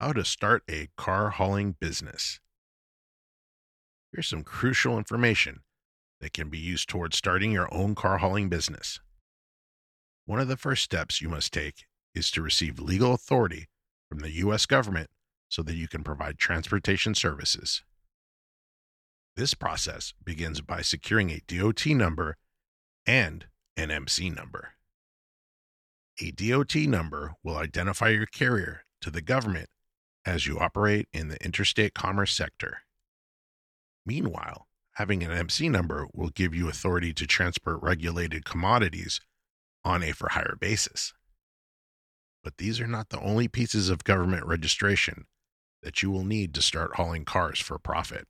How to start a car hauling business. Here's some crucial information that can be used towards starting your own car hauling business. One of the first steps you must take is to receive legal authority from the U.S. government so that you can provide transportation services. This process begins by securing a DOT number and an MC number. A DOT number will identify your carrier to the government as you operate in the interstate commerce sector. Meanwhile, having an MC number will give you authority to transport regulated commodities on a for hire basis. But these are not the only pieces of government registration that you will need to start hauling cars for profit.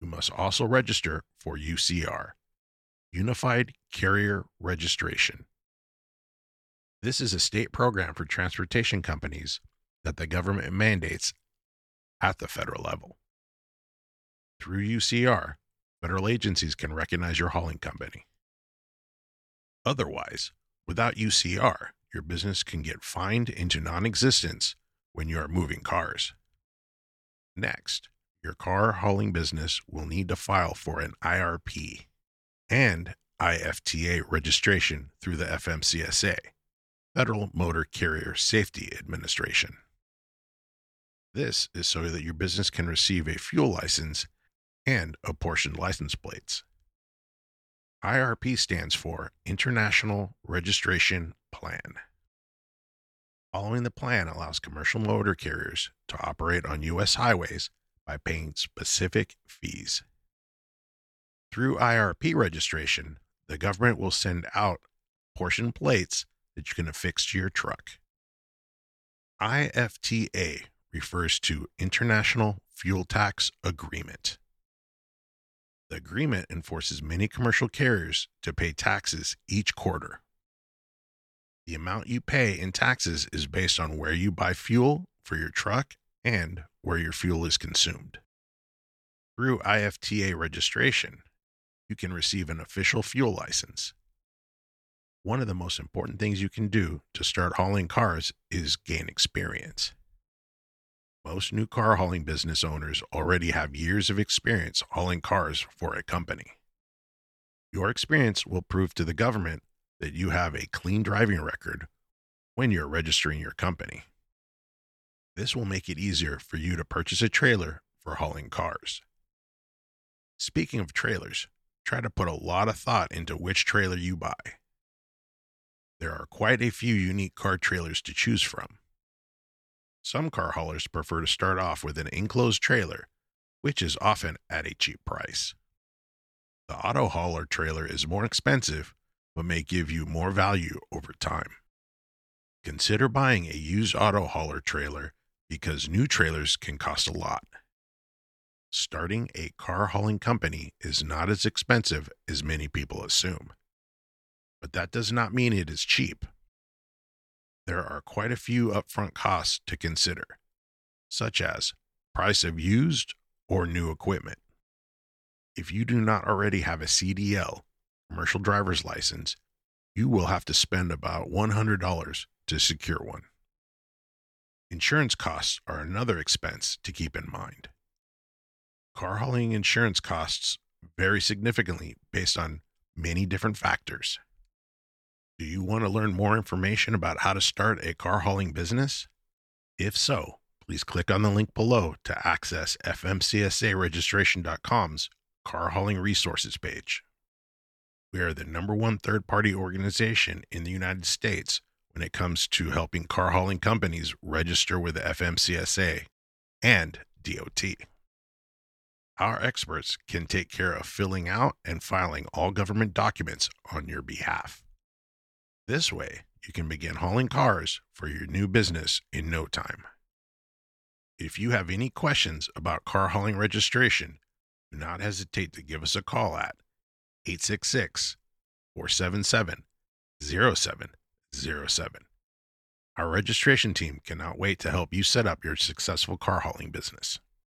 You must also register for UCR, Unified Carrier Registration. This is a state program for transportation companies that the government mandates at the federal level. Through UCR, federal agencies can recognize your hauling company. Otherwise, without UCR, your business can get fined into non existence when you are moving cars. Next, your car hauling business will need to file for an IRP and IFTA registration through the FMCSA, Federal Motor Carrier Safety Administration. This is so that your business can receive a fuel license and apportioned license plates. IRP stands for International Registration Plan. Following the plan allows commercial motor carriers to operate on U.S. highways by paying specific fees. Through IRP registration, the government will send out portion plates that you can affix to your truck. IFTA refers to International Fuel Tax Agreement. The agreement enforces many commercial carriers to pay taxes each quarter. The amount you pay in taxes is based on where you buy fuel for your truck and where your fuel is consumed. Through IFTA registration, you can receive an official fuel license. One of the most important things you can do to start hauling cars is gain experience. Most new car hauling business owners already have years of experience hauling cars for a company. Your experience will prove to the government that you have a clean driving record when you're registering your company. This will make it easier for you to purchase a trailer for hauling cars. Speaking of trailers, try to put a lot of thought into which trailer you buy. There are quite a few unique car trailers to choose from. Some car haulers prefer to start off with an enclosed trailer, which is often at a cheap price. The auto hauler trailer is more expensive, but may give you more value over time. Consider buying a used auto hauler trailer because new trailers can cost a lot. Starting a car hauling company is not as expensive as many people assume. But that does not mean it is cheap there are quite a few upfront costs to consider, such as price of used or new equipment. If you do not already have a CDL, commercial driver's license, you will have to spend about $100 to secure one. Insurance costs are another expense to keep in mind. Car hauling insurance costs vary significantly based on many different factors. Do you want to learn more information about how to start a car hauling business? If so, please click on the link below to access FMCSAregistration.com's car hauling resources page. We are the number one third party organization in the United States when it comes to helping car hauling companies register with the FMCSA and DOT. Our experts can take care of filling out and filing all government documents on your behalf. This way, you can begin hauling cars for your new business in no time. If you have any questions about car hauling registration, do not hesitate to give us a call at 866 477 0707. Our registration team cannot wait to help you set up your successful car hauling business.